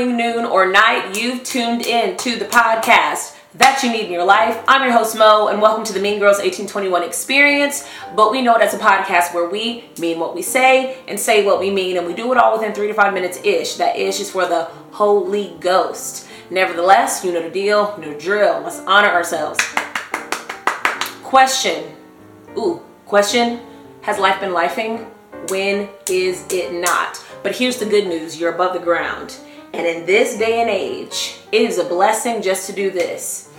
morning, noon, or night, you've tuned in to the podcast that you need in your life. I'm your host, Mo, and welcome to the Mean Girls 1821 experience. But we know it as a podcast where we mean what we say and say what we mean, and we do it all within three to five minutes ish. That ish is for the Holy Ghost. Nevertheless, you know the deal, you know the drill. Let's honor ourselves. Question. Ooh, question. Has life been lifing? When is it not? But here's the good news you're above the ground. And in this day and age, it is a blessing just to do this.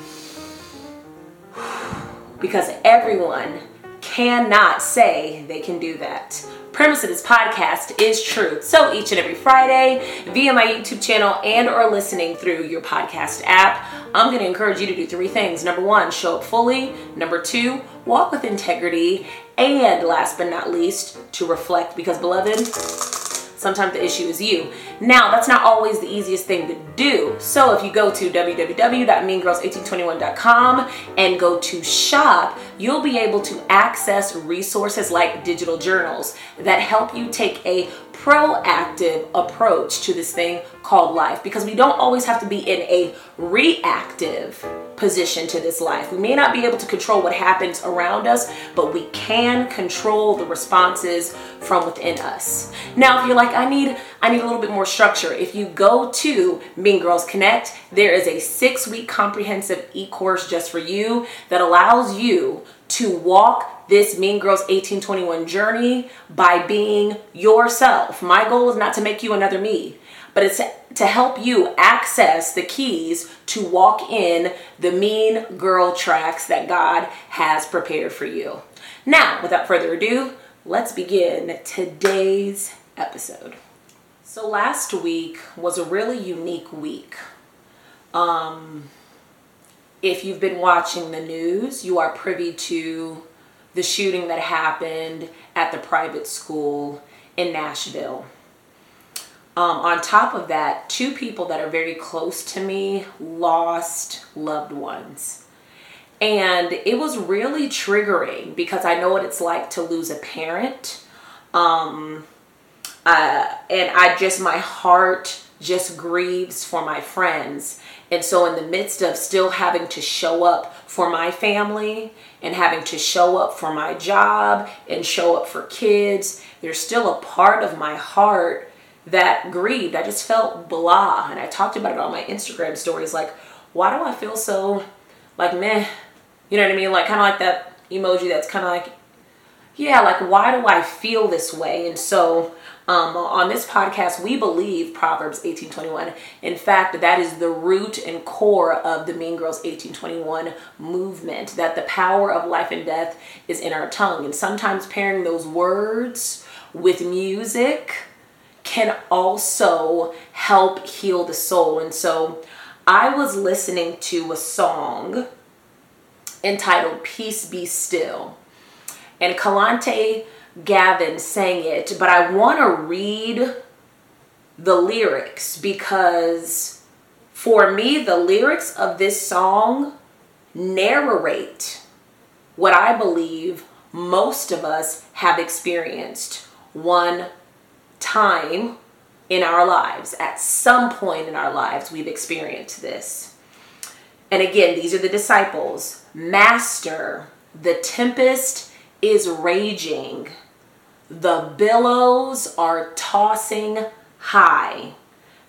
Because everyone cannot say they can do that. Premise of this podcast is truth. So each and every Friday, via my YouTube channel and or listening through your podcast app, I'm going to encourage you to do three things. Number one, show up fully. Number two, walk with integrity. And last but not least, to reflect because beloved, Sometimes the issue is you. Now, that's not always the easiest thing to do. So if you go to www.meangirls1821.com and go to shop, you'll be able to access resources like digital journals that help you take a proactive approach to this thing called life because we don't always have to be in a reactive position to this life. We may not be able to control what happens around us, but we can control the responses from within us. Now, if you're like, I need, I need a little bit more structure. If you go to Mean Girls Connect, there is a six week comprehensive e-course just for you that allows you to walk this Mean Girls 1821 journey by being yourself. My goal is not to make you another me, but it's to help you access the keys to walk in the mean girl tracks that God has prepared for you. Now, without further ado, let's begin today's episode. So, last week was a really unique week. Um, if you've been watching the news, you are privy to the shooting that happened at the private school in Nashville. Um, on top of that, two people that are very close to me lost loved ones. And it was really triggering because I know what it's like to lose a parent. Um, uh, and I just, my heart just grieves for my friends. And so, in the midst of still having to show up for my family and having to show up for my job and show up for kids, there's still a part of my heart that grieved. I just felt blah. And I talked about it on my Instagram stories like, why do I feel so like meh? You know what I mean? Like, kind of like that emoji that's kind of like, yeah, like, why do I feel this way? And so, um, on this podcast, we believe Proverbs 18:21. In fact, that is the root and core of the Mean Girls 1821 movement. That the power of life and death is in our tongue, and sometimes pairing those words with music can also help heal the soul. And so I was listening to a song entitled Peace Be Still. And Kelontae Gavin sang it, but I want to read the lyrics because for me, the lyrics of this song narrate what I believe most of us have experienced one time in our lives. At some point in our lives, we've experienced this. And again, these are the disciples. Master, the tempest is raging, the billows are tossing high,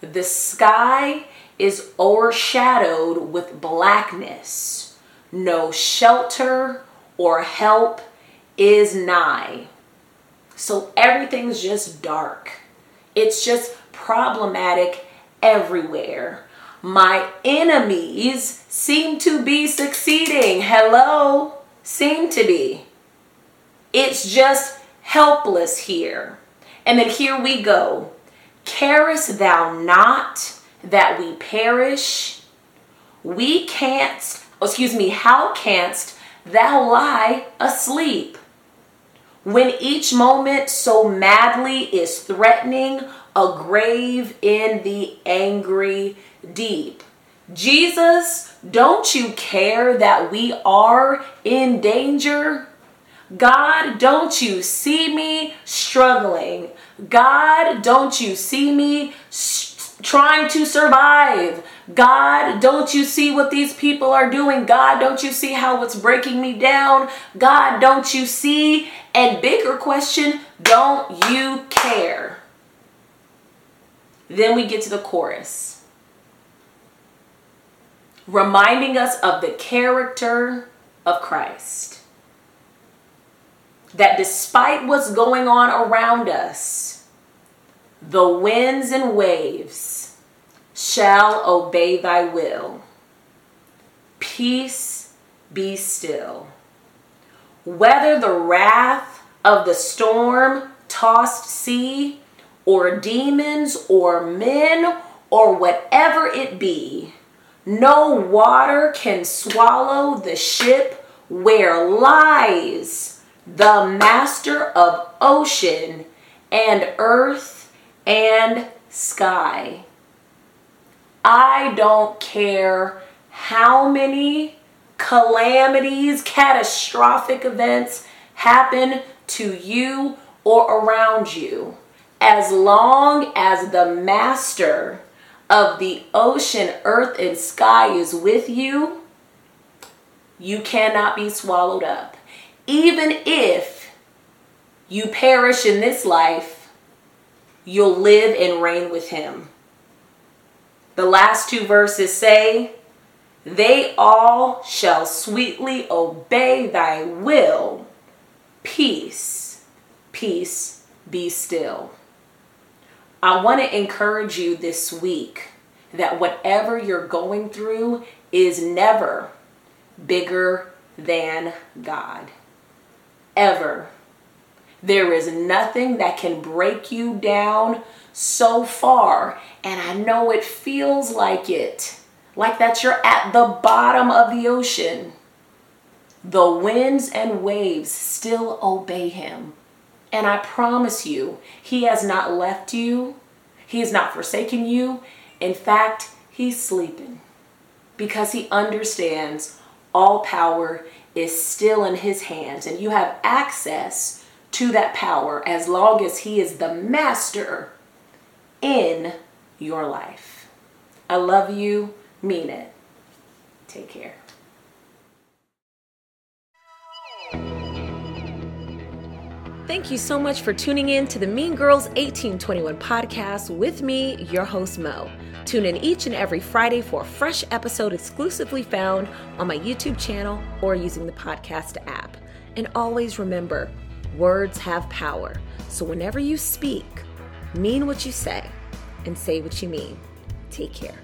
the sky is overshadowed with blackness, no shelter or help is nigh. So everything's just dark. It's just problematic everywhere. My enemies seem to be succeeding. Hello? Seem to be. It's just helpless here. And then here we go. Carest thou not that we perish? We canst, oh, excuse me, how canst thou lie asleep? when each moment so madly is threatening a grave in the angry deep. Jesus, don't you care that we are in danger? God, don't you see me struggling? God, don't you see me trying to survive. God, don't you see what these people are doing? God, don't you see how it's breaking me down? God, don't you see? And bigger question, don't you care? Then we get to the chorus, reminding us of the character of Christ. That despite what's going on around us, the winds and waves shall obey thy will. Peace be still. Whether the wrath of the storm tossed sea, or demons, or men, or whatever it be, no water can swallow the ship where lies the master of ocean and earth and sky. I don't care how many calamities, catastrophic events happen to you or around you, as long as the master of the ocean, earth, and sky is with you, you cannot be swallowed up. Even if you perish in this life, you'll live and reign with him. The last two verses say, They all shall sweetly obey thy will. Peace, peace, be still. I want to encourage you this week that whatever you're going through is never bigger than God. Ever. There is nothing that can break you down so far. And I know it feels like it, like that you're at the bottom of the ocean. The winds and waves still obey him. And I promise you, He has not left you, He has not forsaken you. In fact, He's sleeping because He understands all power is still in His hands and you have access to that power as long as He is the master in your life. I love you, mean it. Take care. Thank you so much for tuning in to the Mean Girls 1821 podcast with me, your host, Mo. Tune in each and every Friday for a fresh episode exclusively found on my YouTube channel or using the podcast app. And always remember, words have power. So whenever you speak, mean what you say and say what you mean. Take care.